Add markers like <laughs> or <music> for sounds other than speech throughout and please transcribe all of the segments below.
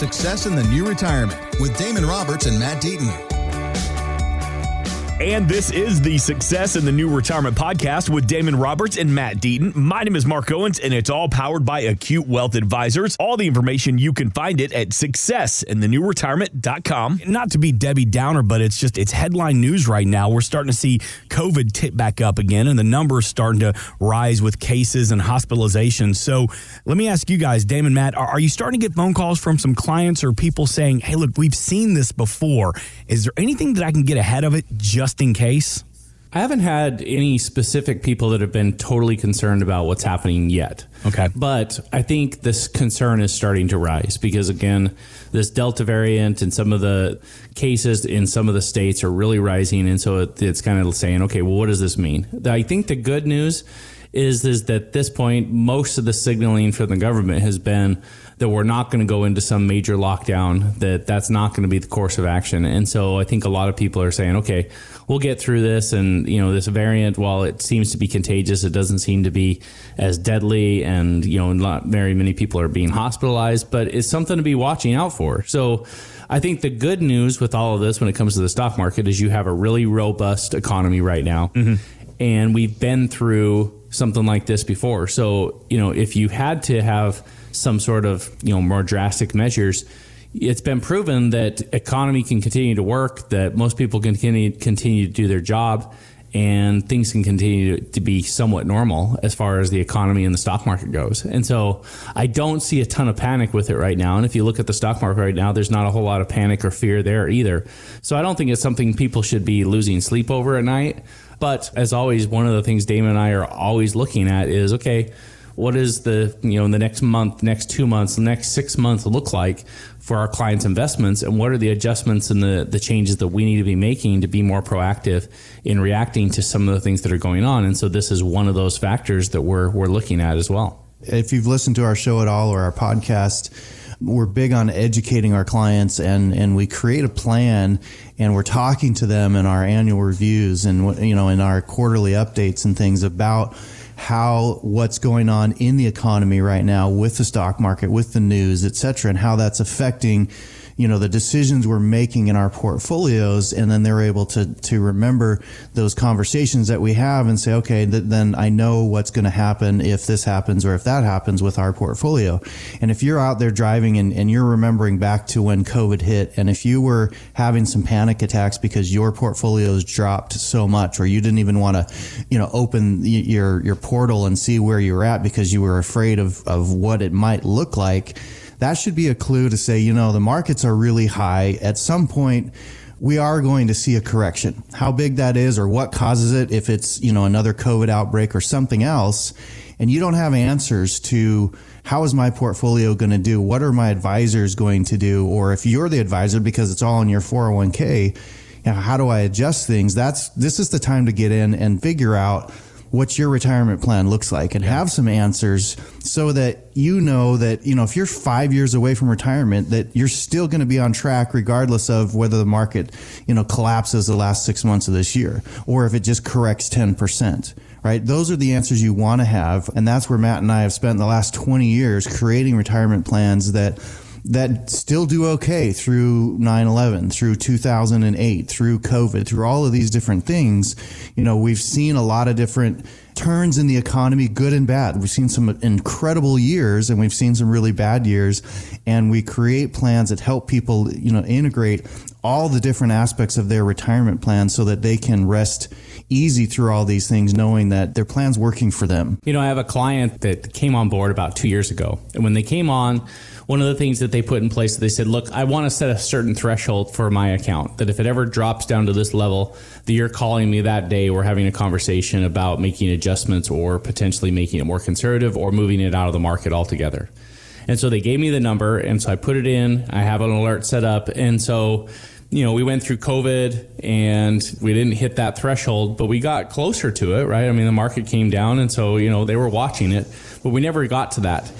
Success in the New Retirement with Damon Roberts and Matt Deaton. And this is the Success in the New Retirement podcast with Damon Roberts and Matt Deaton. My name is Mark Owens, and it's all powered by Acute Wealth Advisors. All the information you can find it at successinthenewretirement.com. Not to be Debbie Downer, but it's just it's headline news right now. We're starting to see COVID tip back up again, and the numbers starting to rise with cases and hospitalizations. So let me ask you guys, Damon, Matt, are, are you starting to get phone calls from some clients or people saying, "Hey, look, we've seen this before. Is there anything that I can get ahead of it just?" Just in case? I haven't had any specific people that have been totally concerned about what's happening yet. Okay. But I think this concern is starting to rise because, again, this Delta variant and some of the cases in some of the states are really rising. And so it, it's kind of saying, okay, well, what does this mean? I think the good news is, is that at this point, most of the signaling from the government has been that we're not going to go into some major lockdown, that that's not going to be the course of action. And so I think a lot of people are saying, okay, we'll get through this. And, you know, this variant, while it seems to be contagious, it doesn't seem to be as deadly. And, you know, not very many people are being hospitalized, but it's something to be watching out for. So, I think the good news with all of this when it comes to the stock market is you have a really robust economy right now. Mm-hmm. And we've been through something like this before. So, you know, if you had to have some sort of you know more drastic measures, it's been proven that economy can continue to work, that most people can continue, continue to do their job, and things can continue to be somewhat normal as far as the economy and the stock market goes. And so I don't see a ton of panic with it right now. And if you look at the stock market right now, there's not a whole lot of panic or fear there either. So I don't think it's something people should be losing sleep over at night. But as always, one of the things Damon and I are always looking at is okay, what is the you know in the next month, next two months, the next six months look like for our clients' investments, and what are the adjustments and the the changes that we need to be making to be more proactive in reacting to some of the things that are going on. And so this is one of those factors that we're we're looking at as well. If you've listened to our show at all or our podcast we're big on educating our clients and, and we create a plan and we're talking to them in our annual reviews and you know in our quarterly updates and things about how what's going on in the economy right now with the stock market, with the news, et cetera, and how that's affecting you know, the decisions we're making in our portfolios. And then they're able to, to remember those conversations that we have and say, okay, th- then I know what's going to happen if this happens or if that happens with our portfolio. And if you're out there driving and, and you're remembering back to when COVID hit, and if you were having some panic attacks because your portfolios dropped so much, or you didn't even want to, you know, open your, your portal and see where you're at because you were afraid of, of what it might look like, that should be a clue to say, you know, the markets are really high. At some point, we are going to see a correction. How big that is or what causes it, if it's, you know, another COVID outbreak or something else, and you don't have answers to how is my portfolio going to do? What are my advisors going to do? Or if you're the advisor because it's all in your 401k, you know, how do I adjust things? That's, this is the time to get in and figure out what your retirement plan looks like and yeah. have some answers so that you know that you know if you're five years away from retirement that you're still going to be on track regardless of whether the market you know collapses the last six months of this year or if it just corrects 10% right those are the answers you want to have and that's where matt and i have spent the last 20 years creating retirement plans that that still do okay through 9-11 through 2008 through covid through all of these different things. You know we've seen a lot of different turns in the economy good and bad. We've seen some incredible years and we've seen some really bad years. And we create plans that help people you know integrate all the different aspects of their retirement plan so that they can rest easy through all these things knowing that their plan's working for them you know i have a client that came on board about two years ago and when they came on one of the things that they put in place, they said, look, I want to set a certain threshold for my account that if it ever drops down to this level, that you're calling me that day, we're having a conversation about making adjustments or potentially making it more conservative or moving it out of the market altogether. And so they gave me the number, and so I put it in. I have an alert set up, and so you know, we went through COVID and we didn't hit that threshold, but we got closer to it, right? I mean, the market came down, and so you know they were watching it, but we never got to that.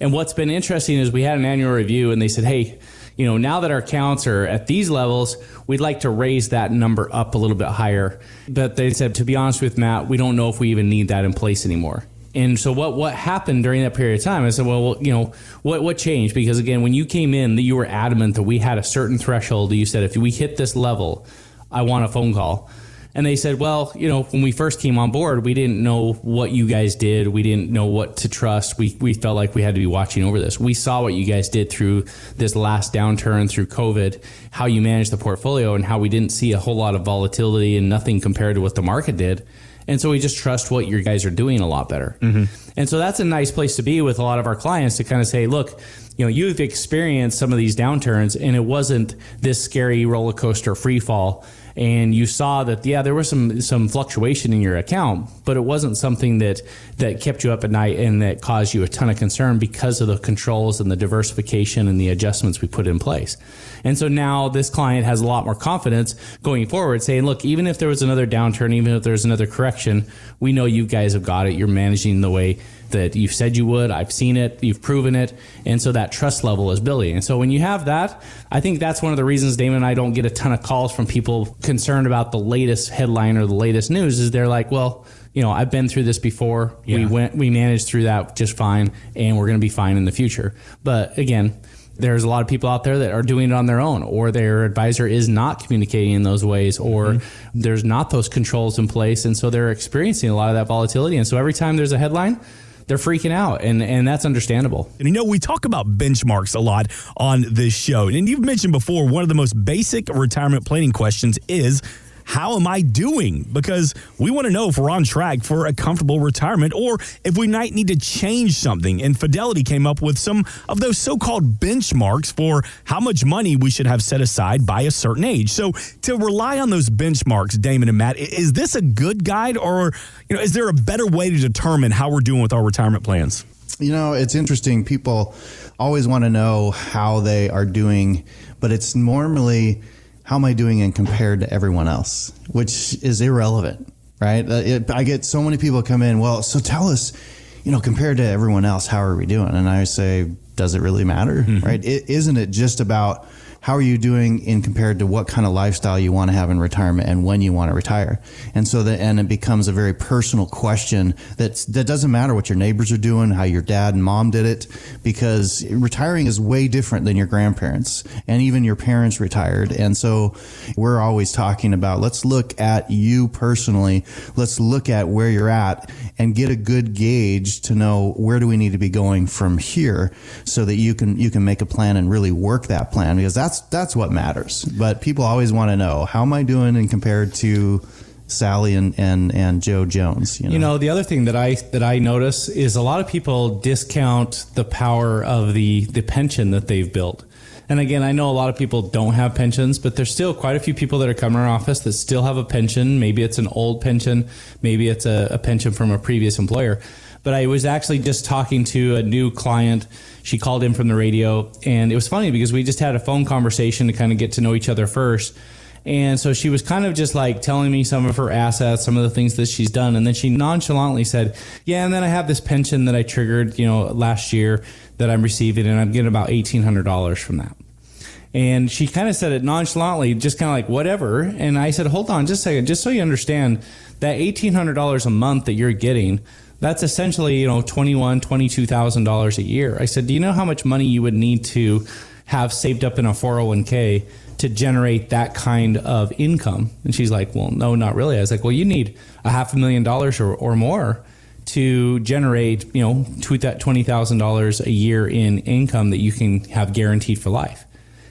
And what's been interesting is we had an annual review and they said, hey, you know, now that our counts are at these levels, we'd like to raise that number up a little bit higher. But they said, to be honest with Matt, we don't know if we even need that in place anymore. And so what what happened during that period of time? I said, well, you know, what what changed? Because again, when you came in, that you were adamant that we had a certain threshold. You said if we hit this level, I want a phone call. And they said, well, you know, when we first came on board, we didn't know what you guys did. We didn't know what to trust. We, we felt like we had to be watching over this. We saw what you guys did through this last downturn, through COVID, how you managed the portfolio, and how we didn't see a whole lot of volatility and nothing compared to what the market did. And so we just trust what your guys are doing a lot better. Mm-hmm. And so that's a nice place to be with a lot of our clients to kind of say, look, you know, you've experienced some of these downturns and it wasn't this scary roller coaster free fall. And you saw that yeah there was some some fluctuation in your account but it wasn't something that that kept you up at night and that caused you a ton of concern because of the controls and the diversification and the adjustments we put in place. And so now this client has a lot more confidence going forward saying look even if there was another downturn even if there's another correction we know you guys have got it. You're managing the way that you've said you would. I've seen it, you've proven it. And so that trust level is building. And so when you have that, I think that's one of the reasons Damon and I don't get a ton of calls from people concerned about the latest headline or the latest news is they're like, well, you know, I've been through this before. Yeah. We went, we managed through that just fine, and we're going to be fine in the future. But again, there's a lot of people out there that are doing it on their own, or their advisor is not communicating in those ways, or mm-hmm. there's not those controls in place, and so they're experiencing a lot of that volatility. And so every time there's a headline, they're freaking out, and and that's understandable. And you know, we talk about benchmarks a lot on this show, and you've mentioned before one of the most basic retirement planning questions is how am I doing? Because we want to know if we're on track for a comfortable retirement or if we might need to change something. And Fidelity came up with some of those so called benchmarks for how much money we should have set aside by a certain age. So to rely on those benchmarks, Damon and Matt, is this a good guide or you know, is there a better way to determine how we're doing with our retirement plans? You know, it's interesting. People always want to know how they are doing, but it's normally how am I doing in compared to everyone else, which is irrelevant, right? Uh, it, I get so many people come in, well, so tell us, you know, compared to everyone else, how are we doing? And I say, does it really matter, mm-hmm. right? Isn't it just about how are you doing in compared to what kind of lifestyle you want to have in retirement and when you want to retire? And so that, and it becomes a very personal question that that doesn't matter what your neighbors are doing, how your dad and mom did it, because retiring is way different than your grandparents and even your parents retired. And so we're always talking about let's look at you personally. Let's look at where you're at and get a good gauge to know where do we need to be going from here so that you can you can make a plan and really work that plan because that's that's that's what matters. But people always want to know how am I doing and compared to Sally and, and, and Joe Jones. You know? you know, the other thing that I that I notice is a lot of people discount the power of the the pension that they've built. And again, I know a lot of people don't have pensions, but there's still quite a few people that are coming to our office that still have a pension. Maybe it's an old pension, maybe it's a, a pension from a previous employer. But I was actually just talking to a new client she called in from the radio, and it was funny because we just had a phone conversation to kind of get to know each other first. And so she was kind of just like telling me some of her assets, some of the things that she's done. And then she nonchalantly said, Yeah, and then I have this pension that I triggered, you know, last year that I'm receiving, and I'm getting about $1,800 from that. And she kind of said it nonchalantly, just kind of like, whatever. And I said, Hold on just a second, just so you understand that $1,800 a month that you're getting that's essentially you know twenty one twenty two thousand dollars a year. I said, do you know how much money you would need to have saved up in a 401k to generate that kind of income? And she's like, well, no, not really. I was like, well, you need a half a million dollars or, or more to generate you know twenty thousand dollars a year in income that you can have guaranteed for life.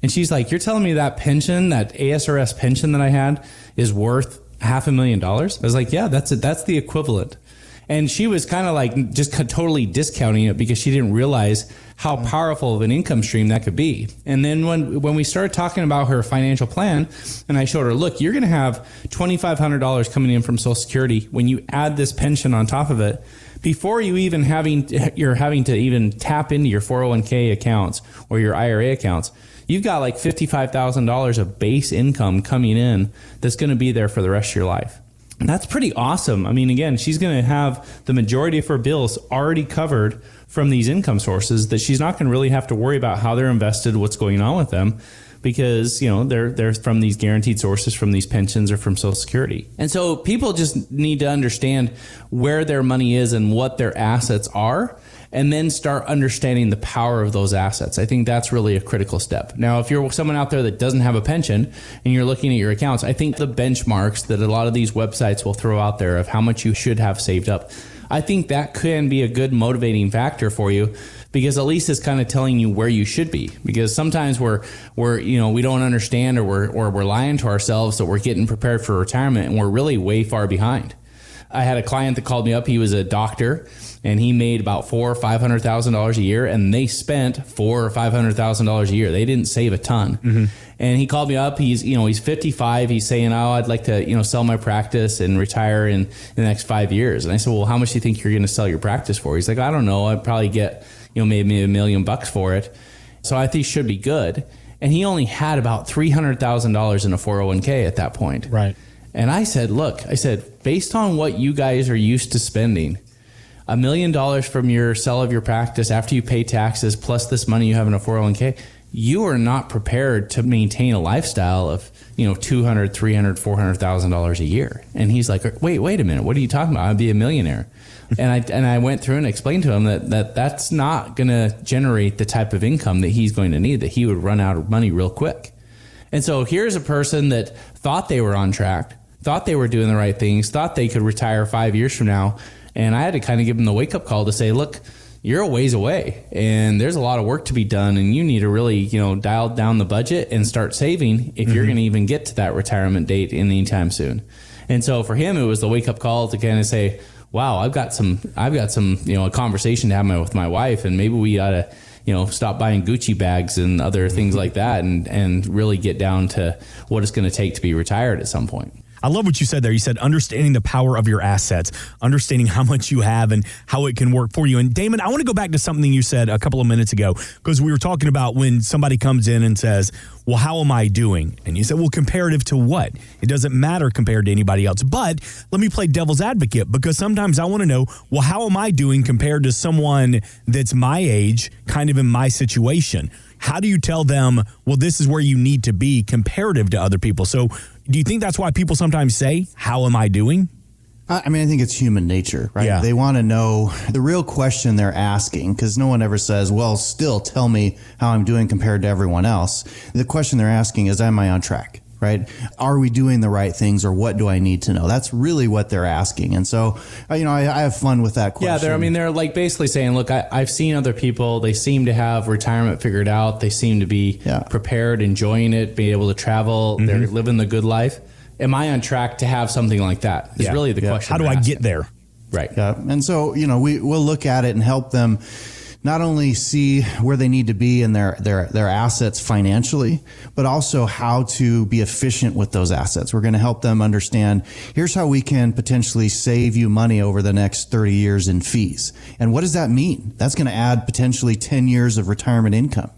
And she's like, you're telling me that pension, that ASRS pension that I had, is worth half a million dollars? I was like, yeah, that's it. That's the equivalent and she was kind of like just totally discounting it because she didn't realize how powerful of an income stream that could be. And then when when we started talking about her financial plan, and I showed her, look, you're going to have twenty five hundred dollars coming in from Social Security when you add this pension on top of it. Before you even having you're having to even tap into your 401k accounts or your IRA accounts, you've got like $55,000 of base income coming in that's going to be there for the rest of your life that's pretty awesome. I mean, again, she's going to have the majority of her bills already covered from these income sources that she's not going to really have to worry about how they're invested, what's going on with them. because you know they're they're from these guaranteed sources from these pensions or from social security and so people just need to understand where their money is and what their assets are and then start understanding the power of those assets. I think that's really a critical step. Now, if you're someone out there that doesn't have a pension and you're looking at your accounts, I think the benchmarks that a lot of these websites will throw out there of how much you should have saved up, I think that can be a good motivating factor for you because at least it's kind of telling you where you should be. Because sometimes we're we're you know we don't understand or we're or we're lying to ourselves that we're getting prepared for retirement and we're really way far behind. I had a client that called me up. He was a doctor and he made about four or five hundred thousand dollars a year, and they spent four or five hundred thousand dollars a year. They didn't save a ton. Mm-hmm. And he called me up. He's you know he's fifty five. He's saying, "Oh, I'd like to you know sell my practice and retire in, in the next five years." And I said, "Well, how much do you think you're going to sell your practice for?" He's like, "I don't know. I'd probably get you know maybe a million bucks for it." So I think should be good. And he only had about three hundred thousand dollars in a four hundred one k at that point. Right. And I said, "Look, I said based on what you guys are used to spending." a million dollars from your sell of your practice after you pay taxes plus this money you have in a 401k you are not prepared to maintain a lifestyle of you know 200 300 400000 dollars a year. And he's like wait wait a minute. What are you talking about? I'd be a millionaire. <laughs> And i and i went through and explained to him that, that that's not going to generate the type of income that he's going to need that he would run out of money real quick and so here's a person that thought they were on track thought they were doing the right things thought they could retire five years from now and I had to kind of give them the wake up call to say, look, you're a ways away and there's a lot of work to be done and you need to really, you know, dial down the budget and start saving if mm-hmm. you're going to even get to that retirement date anytime soon. And so for him, it was the wake up call to kind of say, wow, I've got some, I've got some, you know, a conversation to have with my wife and maybe we ought to, you know, stop buying Gucci bags and other things mm-hmm. like that and, and really get down to what it's going to take to be retired at some point. I love what you said there. You said understanding the power of your assets, understanding how much you have and how it can work for you. And Damon, I want to go back to something you said a couple of minutes ago because we were talking about when somebody comes in and says, Well, how am I doing? And you said, Well, comparative to what? It doesn't matter compared to anybody else. But let me play devil's advocate because sometimes I want to know, Well, how am I doing compared to someone that's my age, kind of in my situation? How do you tell them, well, this is where you need to be comparative to other people? So do you think that's why people sometimes say, How am I doing? I mean, I think it's human nature, right? Yeah. They want to know the real question they're asking because no one ever says, well, still tell me how I'm doing compared to everyone else. The question they're asking is, am I on track? Right? Are we doing the right things or what do I need to know? That's really what they're asking. And so, uh, you know, I, I have fun with that question. Yeah, they're, I mean, they're like basically saying, look, I, have seen other people, they seem to have retirement figured out. They seem to be yeah. prepared, enjoying it, being able to travel. Mm-hmm. They're living the good life. Am I on track to have something like that? Is yeah. really the yeah. question. How do I asking. get there? Right. Yeah. And so, you know, we, we'll look at it and help them not only see where they need to be in their, their, their assets financially, but also how to be efficient with those assets. We're going to help them understand here's how we can potentially save you money over the next 30 years in fees. And what does that mean? That's going to add potentially 10 years of retirement income.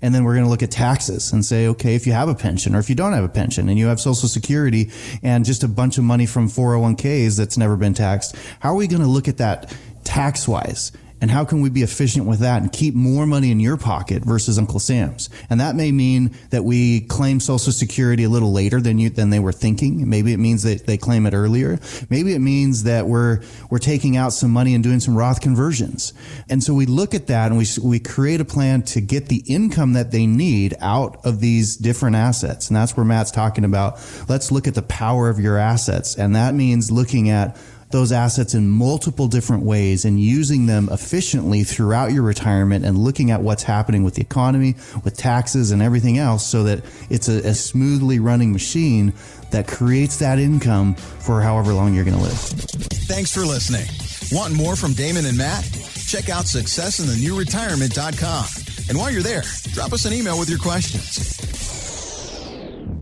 And then we're going to look at taxes and say, okay, if you have a pension or if you don't have a pension and you have social security and just a bunch of money from 401ks that's never been taxed, how are we going to look at that tax wise? And how can we be efficient with that and keep more money in your pocket versus Uncle Sam's? And that may mean that we claim Social Security a little later than you than they were thinking. Maybe it means that they claim it earlier. Maybe it means that we're we're taking out some money and doing some Roth conversions. And so we look at that and we we create a plan to get the income that they need out of these different assets. And that's where Matt's talking about. Let's look at the power of your assets, and that means looking at those assets in multiple different ways and using them efficiently throughout your retirement and looking at what's happening with the economy, with taxes and everything else so that it's a, a smoothly running machine that creates that income for however long you're going to live. Thanks for listening. Want more from Damon and Matt? Check out successinthenewretirement.com. And while you're there, drop us an email with your questions.